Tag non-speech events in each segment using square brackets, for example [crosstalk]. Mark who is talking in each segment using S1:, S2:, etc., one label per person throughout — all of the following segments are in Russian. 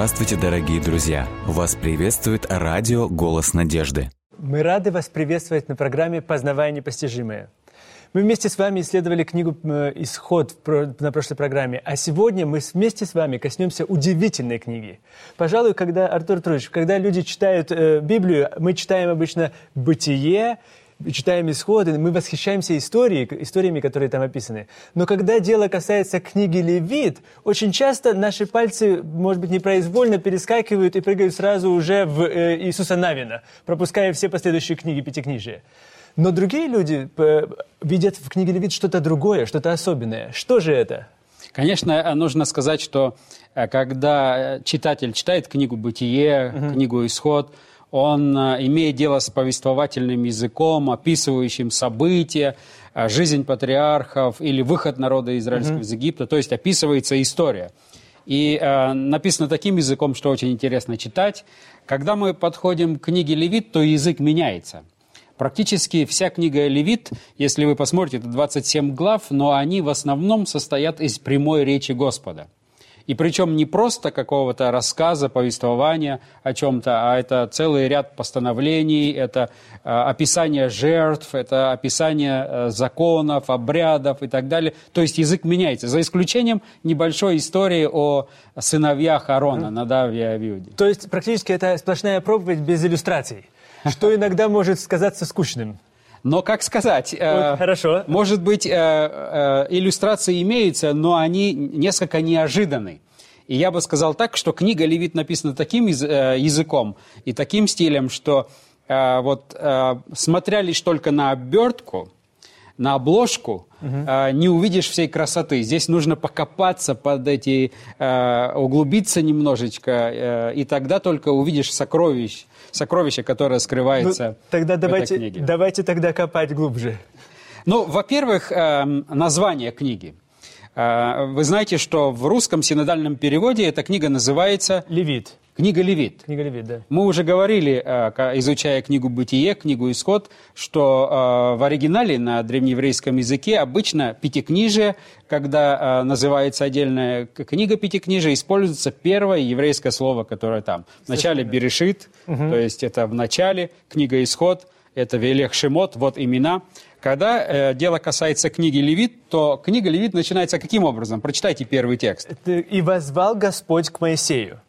S1: Здравствуйте, дорогие друзья! Вас приветствует радио «Голос надежды».
S2: Мы рады вас приветствовать на программе «Познавая непостижимое». Мы вместе с вами исследовали книгу э, «Исход» на прошлой программе, а сегодня мы вместе с вами коснемся удивительной книги. Пожалуй, когда, Артур Труевич, когда люди читают э, Библию, мы читаем обычно «Бытие», читаем исходы, мы восхищаемся историей, историями, которые там описаны. Но когда дело касается книги Левит, очень часто наши пальцы, может быть, непроизвольно перескакивают и прыгают сразу уже в э, Иисуса Навина, пропуская все последующие книги Пятикнижия. Но другие люди э, видят в книге Левит что-то другое, что-то особенное. Что же это?
S3: Конечно, нужно сказать, что э, когда читатель читает книгу «Бытие», угу. книгу «Исход», он э, имеет дело с повествовательным языком, описывающим события, э, жизнь патриархов или выход народа израильского mm-hmm. из Египта, то есть описывается история. И э, написано таким языком, что очень интересно читать. Когда мы подходим к книге Левит, то язык меняется. Практически вся книга Левит, если вы посмотрите, это 27 глав, но они в основном состоят из прямой речи Господа – и причем не просто какого-то рассказа, повествования о чем-то, а это целый ряд постановлений, это э, описание жертв, это описание э, законов, обрядов и так далее. То есть язык меняется, за исключением небольшой истории о сыновьях Аарона, mm. Надаве и Авиуде.
S2: То есть практически это сплошная проповедь без иллюстраций, что иногда может сказаться скучным.
S3: Но, как сказать,
S2: э, Хорошо.
S3: может быть, э, э, иллюстрации имеются, но они несколько неожиданны. И я бы сказал так, что книга Левит написана таким э, языком и таким стилем, что э, вот э, смотря лишь только на обертку, на обложку, угу. э, не увидишь всей красоты. Здесь нужно покопаться под эти, э, углубиться немножечко, э, и тогда только увидишь сокровищ, сокровище, которое скрывается ну,
S2: тогда
S3: в
S2: давайте,
S3: этой книге.
S2: Давайте тогда копать глубже.
S3: Ну, во-первых, э, название книги. Э, вы знаете, что в русском синодальном переводе эта книга называется...
S2: Левит.
S3: Книга Левит.
S2: Книга Левит, да.
S3: Мы уже говорили, э, изучая книгу «Бытие», книгу «Исход», что э, в оригинале на древнееврейском языке обычно пятикнижие, когда называется отдельная книга пятикнижия, используется первое еврейское слово, которое там. В начале «Берешит», угу. то есть это в начале, книга «Исход», это Велех Шемот, вот имена. Когда э, дело касается книги Левит, то книга Левит начинается каким образом? Прочитайте первый текст.
S2: «И возвал Господь к Моисею».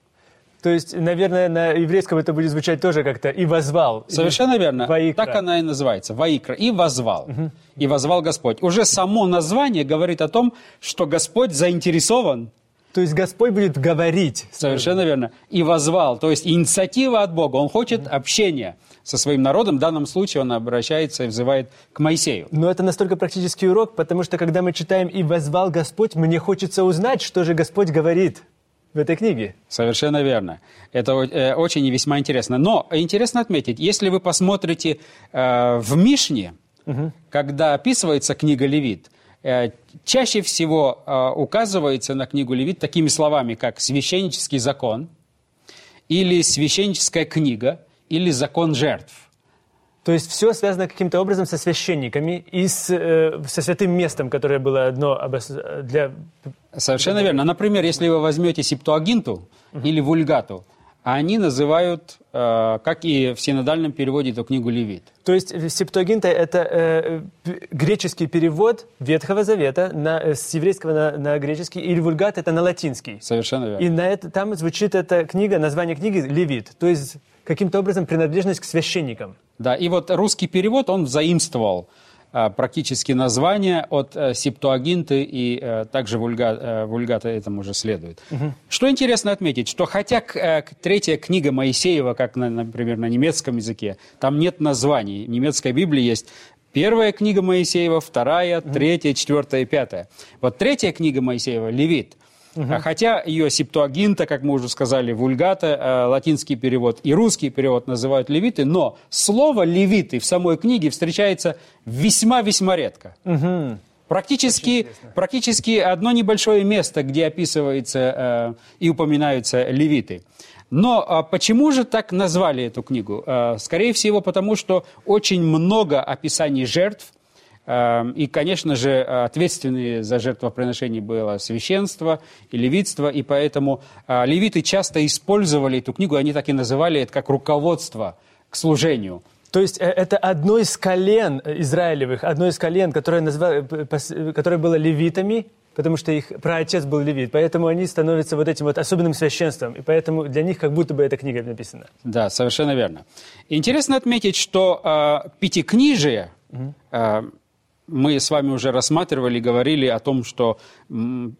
S2: То есть, наверное, на еврейском это будет звучать тоже как-то «и возвал».
S3: Совершенно верно. Ваикра. Так она и называется. Ваикра. «И возвал». Угу. «И возвал Господь». Уже само название говорит о том, что Господь заинтересован
S2: то есть Господь будет говорить.
S3: Совершенно верно. И возвал. То есть инициатива от Бога. Он хочет общения со своим народом. В данном случае он обращается и взывает к Моисею.
S2: Но это настолько практический урок, потому что когда мы читаем «И возвал Господь», мне хочется узнать, что же Господь говорит в этой книге.
S3: Совершенно верно. Это э, очень и весьма интересно. Но интересно отметить, если вы посмотрите э, в Мишне, угу. когда описывается книга Левит, э, чаще всего э, указывается на книгу Левит такими словами, как «священнический закон» или «священническая книга», или закон жертв.
S2: То есть все связано каким-то образом со священниками и с, э, со святым местом, которое было одно для...
S3: Совершенно верно. Например, если вы возьмете септуагинту угу. или вульгату, они называют, э, как и в синодальном переводе, эту книгу Левит.
S2: То есть септуагинта – это э, греческий перевод Ветхого Завета на, э, с еврейского на, на греческий, или вульгат – это на латинский.
S3: Совершенно верно.
S2: И на это, там звучит эта книга, название книги «Левит». То есть каким-то образом принадлежность к священникам.
S3: Да, и вот русский перевод, он заимствовал а, практически название от а, Септуагинты и а, также вульга, а, вульгата этому же следует. Угу. Что интересно отметить, что хотя а, третья книга Моисеева, как, на, например, на немецком языке, там нет названий, в немецкой Библии есть Первая книга Моисеева, вторая, третья, четвертая и пятая. Вот третья книга Моисеева, Левит, Угу. Хотя ее септуагинта, как мы уже сказали, вульгата, э, латинский перевод и русский перевод называют левиты, но слово левиты в самой книге встречается весьма-весьма редко. Угу. Практически, практически одно небольшое место, где описывается э, и упоминаются левиты. Но а почему же так назвали эту книгу? Э, скорее всего, потому что очень много описаний жертв, и, конечно же, ответственные за жертвоприношение было священство и левитство, и поэтому э, левиты часто использовали эту книгу, они так и называли это как руководство к служению.
S2: То есть э, это одно из колен израилевых, одно из колен, которое, назва... которое было левитами, потому что их праотец был левит. Поэтому они становятся вот этим вот особенным священством. И поэтому для них как будто бы эта книга написана.
S3: Да, совершенно верно. Интересно отметить, что э, пятикнижие, угу. э, мы с вами уже рассматривали, говорили о том, что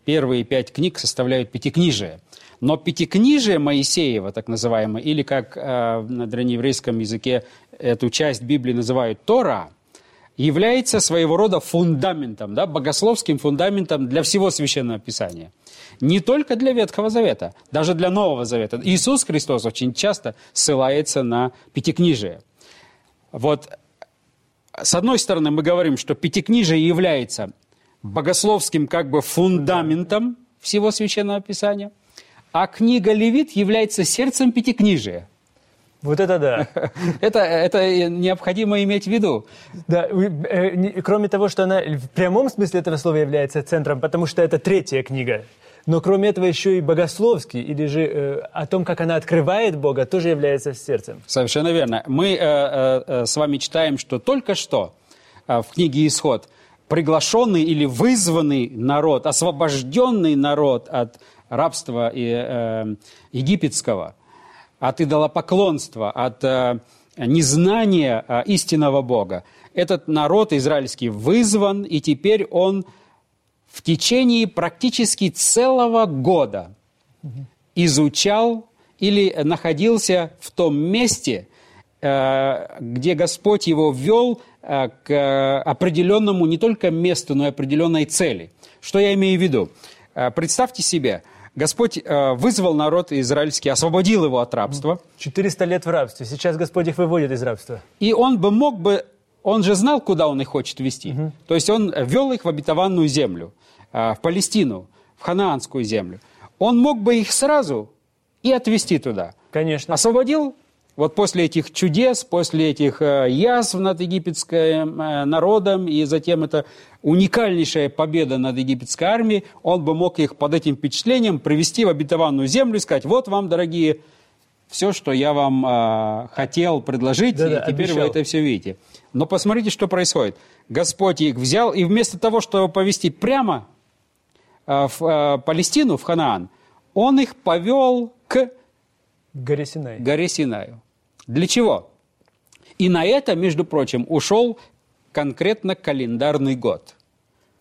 S3: первые пять книг составляют пятикнижие. Но пятикнижие Моисеева, так называемое, или как э, на древнееврейском языке эту часть Библии называют Тора – является своего рода фундаментом, да, богословским фундаментом для всего Священного Писания. Не только для Ветхого Завета, даже для Нового Завета. Иисус Христос очень часто ссылается на Пятикнижие. Вот, с одной стороны, мы говорим, что Пятикнижие является богословским как бы фундаментом всего Священного Писания, а книга Левит является сердцем Пятикнижия.
S2: Вот это да. [laughs]
S3: это, это необходимо иметь в виду.
S2: Да, э, кроме того, что она в прямом смысле этого слова является центром, потому что это третья книга. Но кроме этого еще и богословский, или же э, о том, как она открывает Бога, тоже является сердцем.
S3: Совершенно верно. Мы э, э, э с вами читаем, что только что э, в книге «Исход» приглашенный или вызванный народ, освобожденный народ от рабства и, э, египетского – от идолопоклонства, от э, незнания э, истинного Бога. Этот народ израильский вызван, и теперь он в течение практически целого года изучал или находился в том месте, э, где Господь его ввел э, к определенному не только месту, но и определенной цели. Что я имею в виду? Э, представьте себе, Господь вызвал народ израильский, освободил его от рабства.
S2: 400 лет в рабстве. Сейчас Господь их выводит из рабства.
S3: И он бы мог бы, он же знал, куда он их хочет вести. Угу. То есть он вел их в обетованную землю, в Палестину, в ханаанскую землю. Он мог бы их сразу и отвести туда.
S2: Конечно.
S3: Освободил вот после этих чудес, после этих э, язв над египетским э, народом, и затем это уникальнейшая победа над египетской армией, он бы мог их под этим впечатлением привести в обетованную землю и сказать, вот вам, дорогие, все, что я вам э, хотел предложить, да, и да, теперь обещал. вы это все видите. Но посмотрите, что происходит. Господь их взял, и вместо того, чтобы повести прямо э, в э, Палестину, в Ханаан, он их повел к
S2: Горе Синай.
S3: Горе Синаю. Для чего? И на это, между прочим, ушел конкретно календарный год.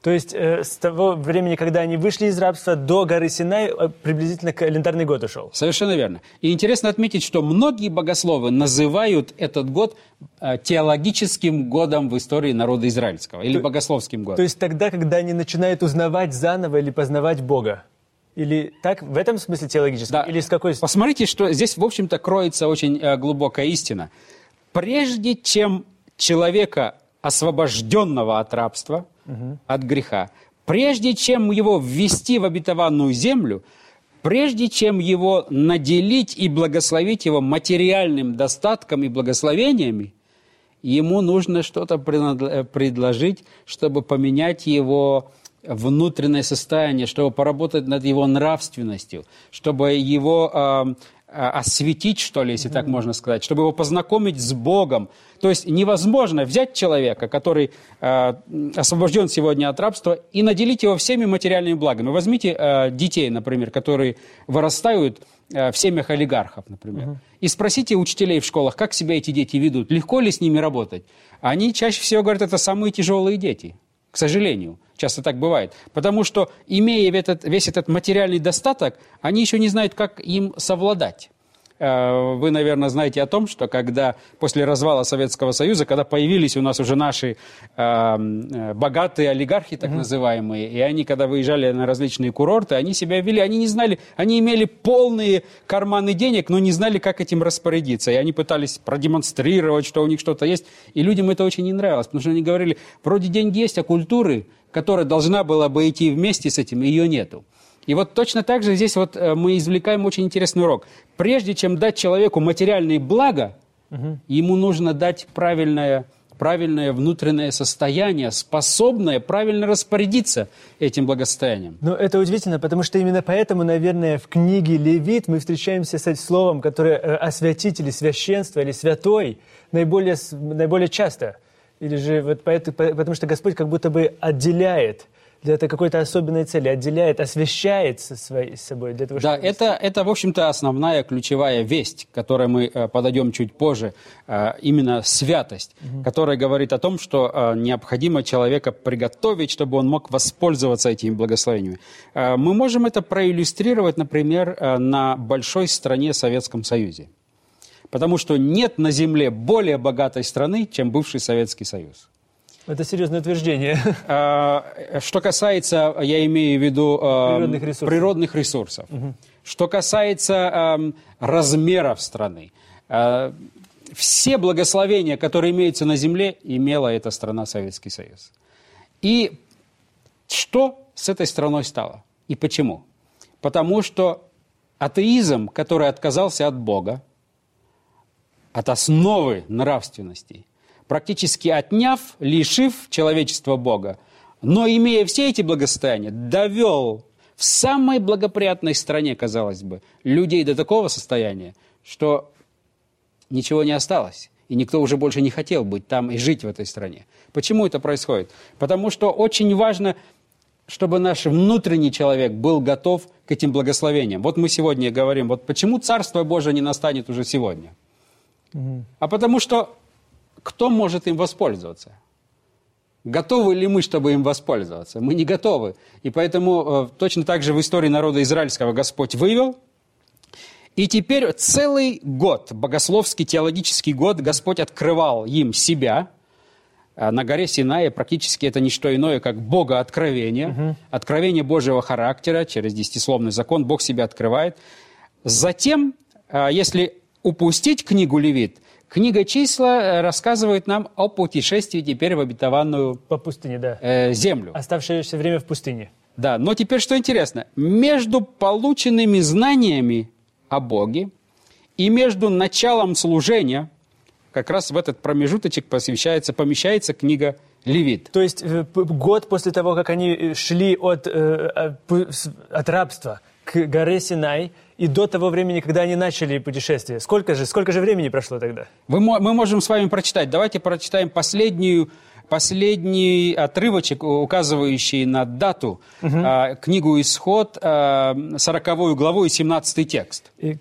S2: То есть э, с того времени, когда они вышли из рабства, до горы Синай э, приблизительно календарный год ушел.
S3: Совершенно верно. И интересно отметить, что многие богословы называют этот год э, теологическим годом в истории народа израильского или то, богословским годом.
S2: То есть тогда, когда они начинают узнавать заново или познавать Бога. Или так, в этом смысле теологически?
S3: Да.
S2: Или с какой...
S3: Посмотрите, что здесь, в общем-то, кроется очень э, глубокая истина. Прежде чем человека, освобожденного от рабства, угу. от греха, прежде чем его ввести в обетованную землю, прежде чем его наделить и благословить его материальным достатком и благословениями, ему нужно что-то э, предложить, чтобы поменять его внутреннее состояние, чтобы поработать над его нравственностью, чтобы его э, осветить, что ли, если mm-hmm. так можно сказать, чтобы его познакомить с Богом. То есть невозможно взять человека, который э, освобожден сегодня от рабства, и наделить его всеми материальными благами. Возьмите э, детей, например, которые вырастают э, в семьях олигархов, например, mm-hmm. и спросите учителей в школах, как себя эти дети ведут, легко ли с ними работать. Они чаще всего говорят, это самые тяжелые дети, к сожалению. Часто так бывает. Потому что, имея этот, весь этот материальный достаток, они еще не знают, как им совладать. Э, вы, наверное, знаете о том, что когда после развала Советского Союза, когда появились у нас уже наши эм, э, богатые олигархи, так называемые, и они, когда выезжали на различные курорты, они себя вели, они не знали, они имели полные карманы денег, но не знали, как этим распорядиться. И они пытались продемонстрировать, что у них что-то есть, и людям это очень не нравилось, потому что они говорили, вроде деньги есть, а культуры, которая должна была бы идти вместе с этим, ее нету. И вот точно так же здесь вот э, мы извлекаем очень интересный урок. Прежде чем дать человеку материальные блага, угу. ему нужно дать правильное правильное внутреннее состояние, способное правильно распорядиться этим благосостоянием.
S2: Но это удивительно, потому что именно поэтому, наверное, в книге Левит мы встречаемся с этим словом, которое э, освятитель или священство или святой наиболее, наиболее часто. Или же вот поэтому, потому что Господь как будто бы отделяет для этой какой-то особенной цели, отделяет, освящает со своей собой для того,
S3: Да,
S2: чтобы...
S3: это, это, в общем-то, основная ключевая весть, к которой мы э, подойдем чуть позже, э, именно святость, которая говорит о том, что э, необходимо человека приготовить, чтобы он мог воспользоваться этими благословениями. Э, мы можем это проиллюстрировать, например, э, на большой стране Советском Союзе. Потому что нет на Земле более богатой страны, чем бывший Советский Союз.
S2: Это серьезное утверждение. [laughs]
S3: А, Что касается, я имею в виду а,
S2: Природных ресурсов.
S3: природных ресурсов. Что касается размеров страны, а, все благословения, которые имеются на земле, имела эта страна Советский Союз. И что с этой страной стало? И почему? Потому что атеизм, который отказался от Бога, от основы нравственности, практически отняв, лишив человечества Бога, но имея все эти благосостояния, довел в самой благоприятной стране, казалось бы, людей до такого состояния, что ничего не осталось. И никто уже больше не хотел быть там и жить в этой стране. Почему это происходит? Потому что очень важно, чтобы наш внутренний человек был готов к этим благословениям. Вот мы сегодня говорим, вот почему Царство Божие не настанет уже сегодня? А потому что кто может им воспользоваться? Готовы ли мы, чтобы им воспользоваться? Мы не готовы. И поэтому э, точно так же в истории народа израильского Господь вывел. И теперь целый год, богословский, теологический год, Господь открывал им себя. А На горе Синае практически это не что иное, как Бога откровение, откровение Божьего характера через десятисловный закон, Бог себя открывает. Затем, а, если упустить книгу Левит, книга числа э, рассказывает нам о путешествии теперь в обетованную
S2: По пустыне, да.
S3: э, землю.
S2: Оставшееся время в пустыне.
S3: Да, но теперь что интересно, между полученными знаниями о Боге и между началом служения, как раз в этот промежуточек посвящается, помещается книга Левит.
S2: То есть э, год после того, как они э, шли от, с- от рабства к горе Синай, и до того времени, когда они начали путешествие, сколько же, сколько же времени прошло тогда?
S3: Вы мы можем с вами прочитать. Давайте прочитаем последнюю, последний отрывочек, указывающий на дату, а, книгу «Исход», а, 40 главу и 17 текст.
S2: И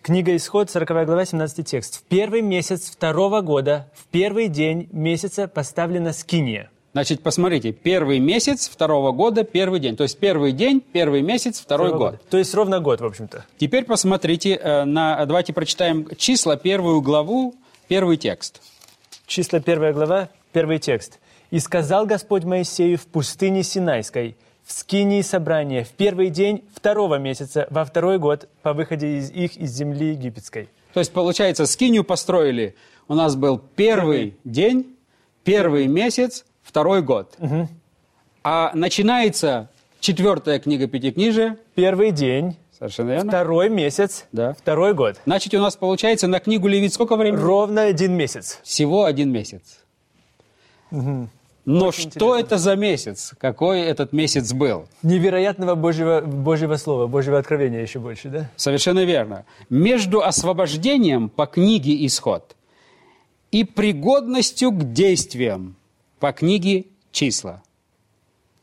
S2: Книга Исход, 40 глава, 17 текст. В первый месяц второго года, в первый день месяца поставлена скиния.
S3: Значит, посмотрите, первый месяц второго года, первый день. То есть первый день, первый месяц, второй
S2: Второго
S3: год.
S2: года. То есть ровно год, в общем-то.
S3: Теперь посмотрите, э, на, давайте прочитаем числа, первую главу, первый текст.
S2: Числа первая глава, первый текст. «И сказал Господь Моисею в пустыне Синайской, в скинии собрания, в первый день второго месяца, во второй год, по выходе из их из земли египетской».
S3: То есть, получается, скинию построили. У нас был первый день, первый месяц, второй год. А начинается четвертая книга Пятикнижия.
S2: Первый день,
S3: Совершенно верно.
S2: второй месяц,
S3: Да.
S2: второй год.
S3: Значит, у нас получается на книгу Левит сколько времени?
S2: Ровно один месяц.
S3: Всего один месяц. Но что это за месяц? Какой этот месяц был?
S2: Невероятного Божьего, Божьего слова, Божьего откровения еще больше, да?
S3: Совершенно верно. Между освобождением по книге «Исход» и пригодностью к действиям по книге «Числа»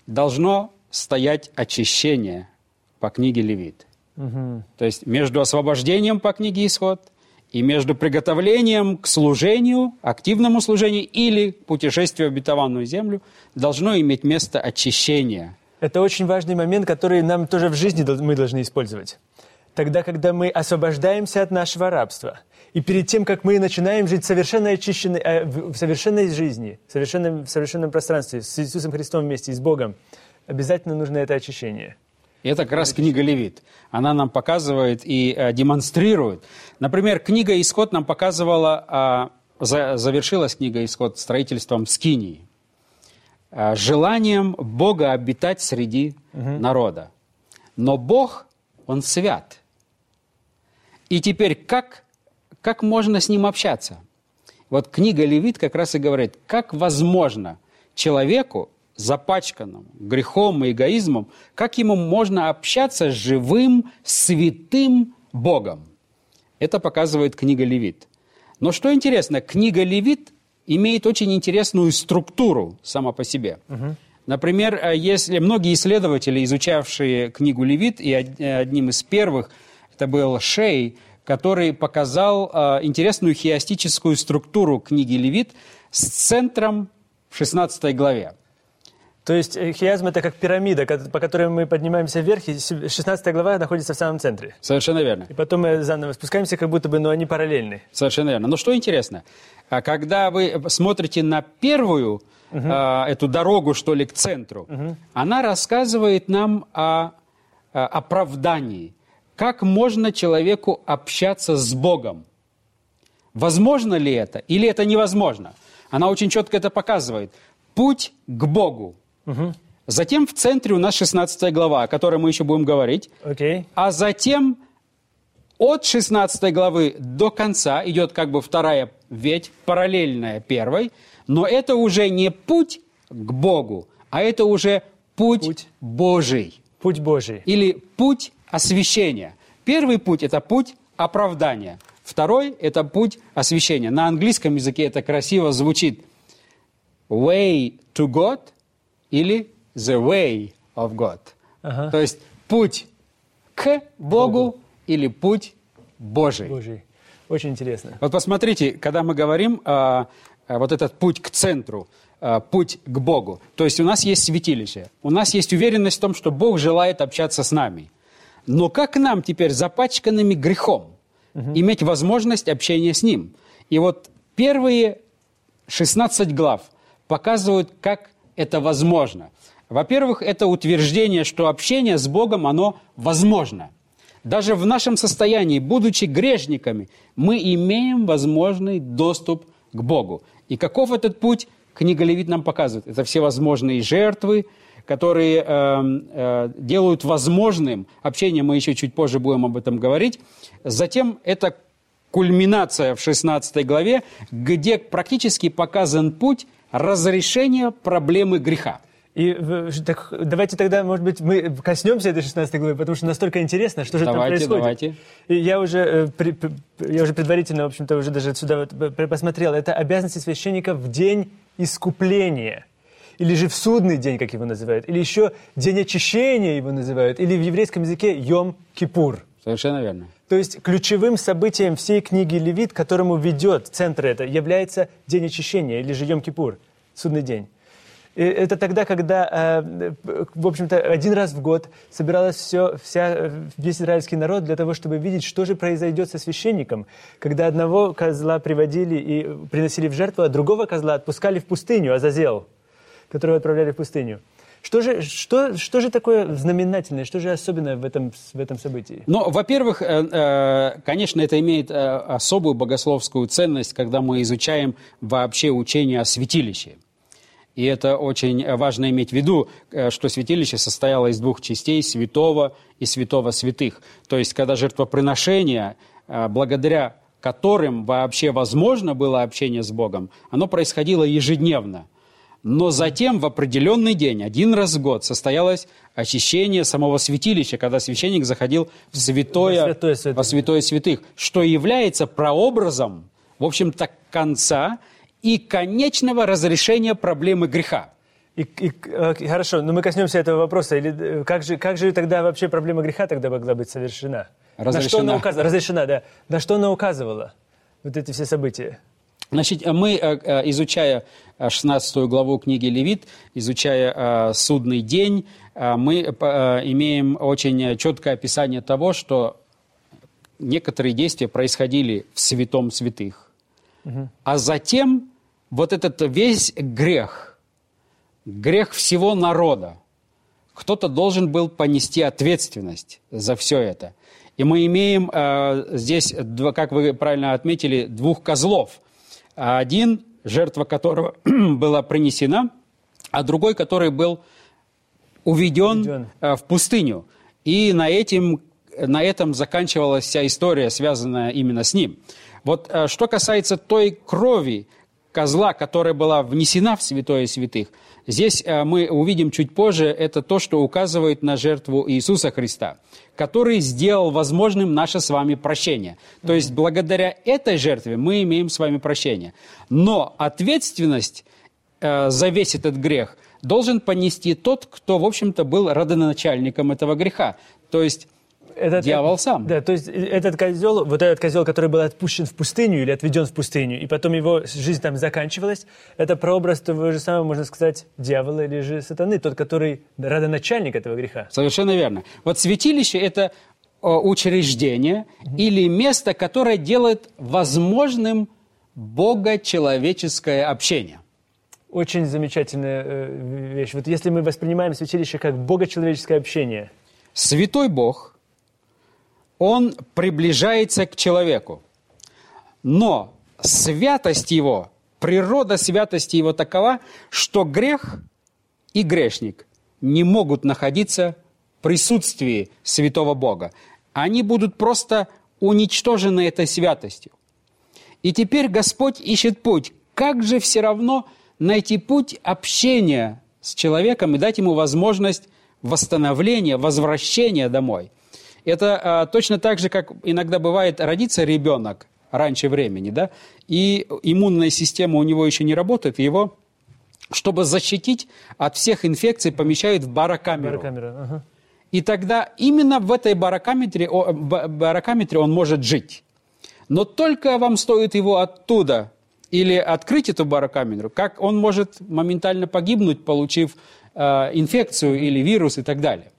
S3: должно стоять очищение по книге «Левит». То есть между освобождением по книге «Исход» и между приготовлением к служению, активному служению или путешествию в обетованную землю должно иметь место очищение.
S2: Это очень важный момент, который нам тоже в жизни мы должны использовать. Тогда, когда мы освобождаемся от нашего рабства, и перед тем, как мы начинаем жить совершенно очищенной, э, в в совершенной жизни, в совершенном, в совершенном пространстве, с Иисусом Христом вместе, и с Богом, обязательно нужно это очищение.
S3: И это как раз книга Левит. Она нам показывает и э, демонстрирует. Например, книга Исход нам показывала, а, за- завершилась книга Исход строительством Скинии. А, желанием Бога обитать среди народа. Но Бог, Он свят. И теперь как, как можно с Ним общаться? Вот книга Левит как раз и говорит, как возможно человеку, запачканному грехом и эгоизмом, как ему можно общаться с живым, святым Богом. Это показывает книга Левит. Но что интересно, книга Левит имеет очень интересную структуру сама по себе. Угу. Например, э, если многие исследователи, изучавшие книгу Левит, и одним из первых это был Шей, который показал э, интересную хиастическую структуру книги Левит с центром в 16 главе.
S2: То есть э, хиазм – это как пирамида, по которой мы поднимаемся вверх, и 16 глава находится в самом центре.
S3: Совершенно верно.
S2: И потом мы заново спускаемся, как будто бы, но они параллельны.
S3: Совершенно верно. Но что интересно, а когда вы смотрите на первую угу. э, эту дорогу, что ли, к центру, угу. она рассказывает нам о, о оправдании. Как можно человеку общаться с Богом? Возможно ли это или это невозможно? Она очень четко это показывает. Путь к Богу. Угу. Затем в центре у нас 16 глава, о которой мы еще будем говорить.
S2: Okay.
S3: А затем от 16 главы до конца идет как бы вторая ветвь, параллельная первой, но это уже не путь к Богу, а это уже путь, путь. Божий.
S2: Путь Божий.
S3: Или путь освящения. Первый путь – это путь оправдания. Второй – это путь освящения. На английском языке это красиво звучит way to God или the way of God. Ага. То есть путь к Богу, Богу или путь Божий.
S2: Божий. Очень интересно.
S3: Вот посмотрите, когда мы говорим а, а, вот этот путь к центру, а, путь к Богу, то есть у нас есть святилище, у нас есть уверенность в том, что Бог желает общаться с нами. Но как нам теперь запачканными грехом угу. иметь возможность общения с Ним? И вот первые 16 глав показывают, как это возможно. Во-первых, это утверждение, что общение с Богом, оно возможно. Даже в нашем состоянии, будучи грешниками, мы имеем возможный доступ к Богу. И каков этот путь, книга Левит нам показывает. Это все возможные жертвы, которые э, э, делают возможным общение, мы еще чуть позже будем об этом говорить. Затем это кульминация в 16 главе, где практически показан путь разрешения проблемы греха.
S2: И так, давайте тогда, может быть, мы коснемся этой 16 главы, потому что настолько интересно, что же давайте, там происходит.
S3: Давайте.
S2: И я уже, э, я уже предварительно, в общем-то, уже даже сюда вот посмотрел. Это обязанности священника в день искупления. Или же в судный день, как его называют. Или еще день очищения его называют. Или в еврейском языке Йом-Кипур.
S3: Совершенно верно.
S2: То есть ключевым событием всей книги Левит, которому ведет центр это, является день очищения, или же Йом-Кипур, судный день. Это тогда, когда, э, в общем-то, один раз в год собиралась все, вся, весь израильский народ для того, чтобы видеть, что же произойдет со священником, когда одного козла приводили и приносили в жертву, а другого козла отпускали в пустыню, Азазел, которого отправляли в пустыню. Что же, что, что же такое знаменательное, что же особенное в этом, в этом событии?
S3: Ну, во-первых, э, э, конечно, это имеет особую богословскую ценность, когда мы изучаем вообще учение о святилище. И это очень важно иметь в виду, что святилище состояло из двух частей – святого и святого святых. То есть, когда жертвоприношение, благодаря которым вообще возможно было общение с Богом, оно происходило ежедневно – но затем в определенный день, один раз в год, состоялось очищение самого святилища, когда священник заходил в святое, во святое, святых. во святое святых, что является прообразом, в общем-то, конца и конечного разрешения проблемы греха.
S2: И, и, э, хорошо, но мы коснемся этого вопроса. Или, э, как, же, как же тогда вообще проблема греха тогда могла быть совершена?
S3: Разрешена.
S2: На что она указывала? Разрешена, да. На что она указывала? Вот эти все события.
S3: Значит, мы, э, э, изучая 16 э, главу книги Левит, изучая судный день, мы имеем очень четкое описание того, что некоторые действия происходили в святом святых. Угу. А затем вот этот весь грех, грех всего народа, кто-то должен был понести ответственность за все это. И мы имеем э, здесь, как вы правильно отметили, двух козлов – один, жертва которого [clears throat] была принесена, а другой, который был уведен, уведен. Э, в пустыню. И на, этим, на этом заканчивалась вся история, связанная именно с ним. Вот э, что касается той крови козла, которая была внесена в святое святых, здесь э, мы увидим чуть позже, это то, что указывает на жертву Иисуса Христа, который сделал возможным наше с вами прощение. То есть благодаря этой жертве мы имеем с вами прощение. Но ответственность э, за весь этот грех должен понести тот, кто, в общем-то, был родоначальником этого греха. То есть
S2: этот,
S3: Дьявол сам.
S2: Да, то есть этот козел, вот этот козел, который был отпущен в пустыню или отведен в пустыню, и потом его жизнь там заканчивалась, это прообраз того же самого, можно сказать, дьявола или же сатаны, тот, который родоначальник этого греха.
S3: Совершенно верно. Вот святилище – это учреждение или место, которое делает возможным богочеловеческое общение.
S2: Очень замечательная э, вещь. Вот если мы воспринимаем святилище как богочеловеческое общение.
S3: Святой Бог – он приближается к человеку. Но святость его, природа святости его такова, что грех и грешник не могут находиться в присутствии святого Бога. Они будут просто уничтожены этой святостью. И теперь Господь ищет путь. Как же все равно найти путь общения с человеком и дать ему возможность восстановления, возвращения домой – это а, точно так же, как иногда бывает, родится ребенок раньше времени, да, и иммунная система у него еще не работает, его, чтобы защитить от всех инфекций, помещают в барокамеру.
S2: Барокамера, ага.
S3: И тогда именно в этой барокаметре, барокаметре он может жить. Но только вам стоит его оттуда или открыть эту барокамеру, как он может моментально погибнуть, получив э, инфекцию или вирус и так далее.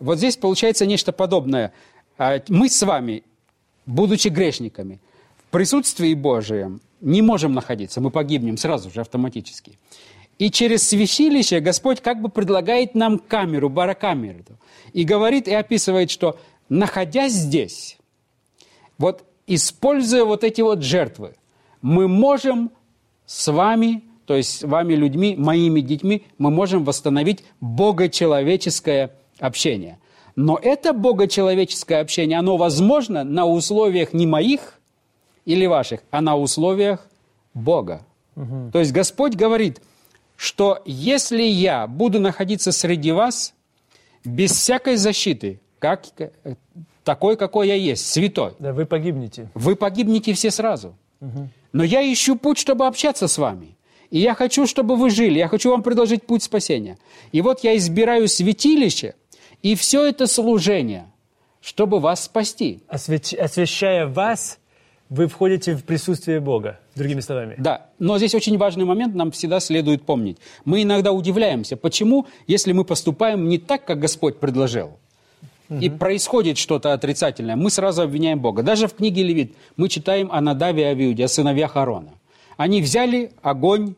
S3: Вот здесь получается нечто подобное. А, мы с вами, будучи грешниками, в присутствии Божием не можем находиться, мы погибнем сразу же автоматически. И через святилище Господь как бы предлагает нам камеру, барокамеру. И говорит и описывает, что находясь здесь, вот используя вот эти вот жертвы, мы можем с вами, то есть с вами людьми, моими детьми, мы можем восстановить богочеловеческое общение. Но это богочеловеческое общение, оно возможно на условиях не моих или ваших, а на условиях Бога. Угу. То есть Господь говорит, что если я буду находиться среди вас без всякой защиты, как, такой, какой я есть, святой.
S2: Да, вы погибнете.
S3: Вы погибнете все сразу. Угу. Но я ищу путь, чтобы общаться с вами. И я хочу, чтобы вы жили. Я хочу вам предложить путь спасения. И вот я избираю святилище – и все это служение, чтобы вас спасти.
S2: Освящ... Освящая вас, вы входите в присутствие Бога, другими словами.
S3: Да, но здесь очень важный момент, нам всегда следует помнить. Мы иногда удивляемся, почему, если мы поступаем не так, как Господь предложил, угу. и происходит что-то отрицательное, мы сразу обвиняем Бога. Даже в книге Левит мы читаем о Надаве и Авиуде, о сыновьях Аарона. Они взяли огонь,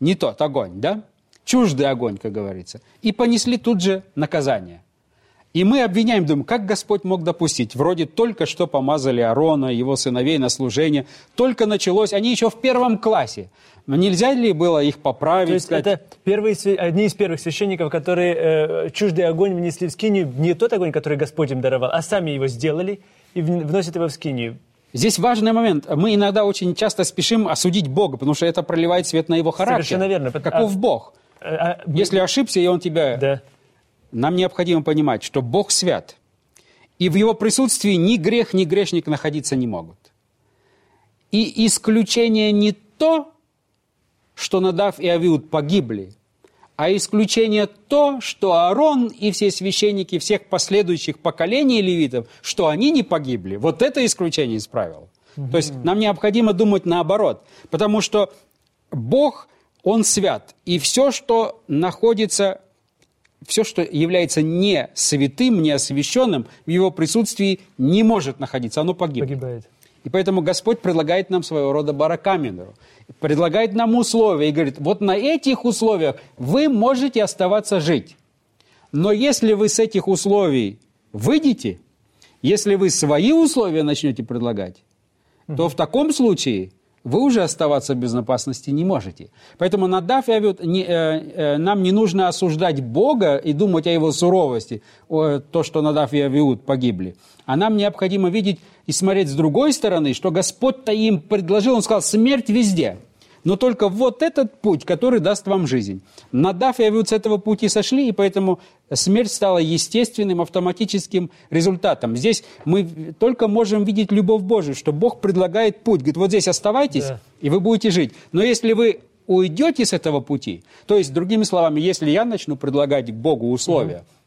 S3: не тот огонь, да? Чуждый огонь, как говорится, и понесли тут же наказание. И мы обвиняем, думаем, как Господь мог допустить? Вроде только что помазали Аарона, его сыновей на служение, только началось, они еще в первом классе. Но нельзя ли было их поправить? То
S2: есть сказать... это первые, одни из первых священников, которые э, чуждый огонь внесли в скинию, не тот огонь, который Господь им даровал, а сами его сделали и вносят его в скинию.
S3: Здесь важный момент. Мы иногда очень часто спешим осудить Бога, потому что это проливает свет на его характер.
S2: Совершенно верно.
S3: Каков а... Бог? А, а, Если ошибся, и он тебя...
S2: Да.
S3: Нам необходимо понимать, что Бог свят. И в его присутствии ни грех, ни грешник находиться не могут. И исключение не то, что Надав и Авиуд погибли, а исключение то, что Аарон и все священники всех последующих поколений левитов, что они не погибли. Вот это исключение из правил. Mm-hmm. То есть нам необходимо думать наоборот, потому что Бог – он свят. И все, что находится, все, что является не святым, не освященным, в его присутствии не может находиться, оно погибнет.
S2: Погибает.
S3: И поэтому Господь предлагает нам своего рода баракамеру, предлагает нам условия и говорит, вот на этих условиях вы можете оставаться жить. Но если вы с этих условий выйдете, если вы свои условия начнете предлагать, то в таком случае вы уже оставаться в безопасности не можете. Поэтому Надав и Авиуд, не, э, э, нам не нужно осуждать Бога и думать о его суровости, о, то, что Надав и Авиуд погибли. А нам необходимо видеть и смотреть с другой стороны, что Господь-то им предложил, Он сказал, смерть везде – но только вот этот путь, который даст вам жизнь. Надав и Авиуд с этого пути сошли, и поэтому смерть стала естественным, автоматическим результатом. Здесь мы только можем видеть любовь Божию, что Бог предлагает путь. Говорит, вот здесь оставайтесь, да. и вы будете жить. Но если вы уйдете с этого пути, то есть, другими словами, если я начну предлагать Богу условия, угу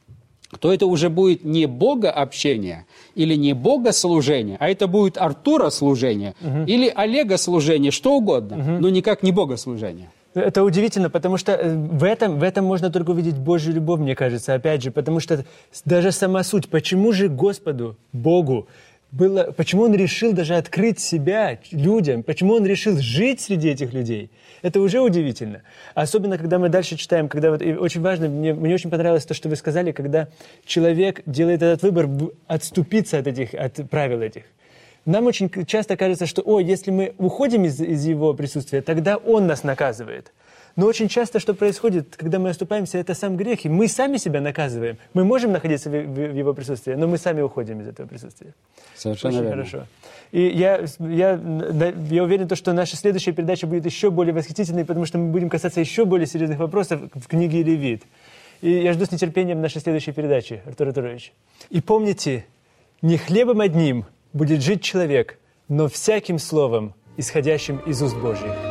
S3: то это уже будет не Бога общение или не Бога служение, а это будет Артура служение угу. или Олега служение, что угодно, угу. но никак не Бога служение.
S2: Это удивительно, потому что э, в этом, в этом можно только увидеть Божью любовь, мне кажется, опять же, потому что даже сама суть, почему же Господу, Богу, было, почему он решил даже открыть себя людям, почему он решил жить среди этих людей, это уже удивительно. Особенно, когда мы дальше читаем, когда вот, очень важно, мне, мне очень понравилось то, что вы сказали, когда человек делает этот выбор отступиться от этих, от правил этих. Нам очень часто кажется, что, о, если мы уходим из, из его присутствия, тогда он нас наказывает. Но очень часто, что происходит, когда мы оступаемся, это сам грех, и мы сами себя наказываем. Мы можем находиться в, в, в его присутствии, но мы сами уходим из этого присутствия.
S3: Совершенно
S2: очень
S3: верно.
S2: хорошо. И я, я, я уверен, что наша следующая передача будет еще более восхитительной, потому что мы будем касаться еще более серьезных вопросов в книге Левит. И я жду с нетерпением нашей следующей передачи, Артур Артурович. И помните, не хлебом одним будет жить человек, но всяким словом, исходящим из уст Божьих.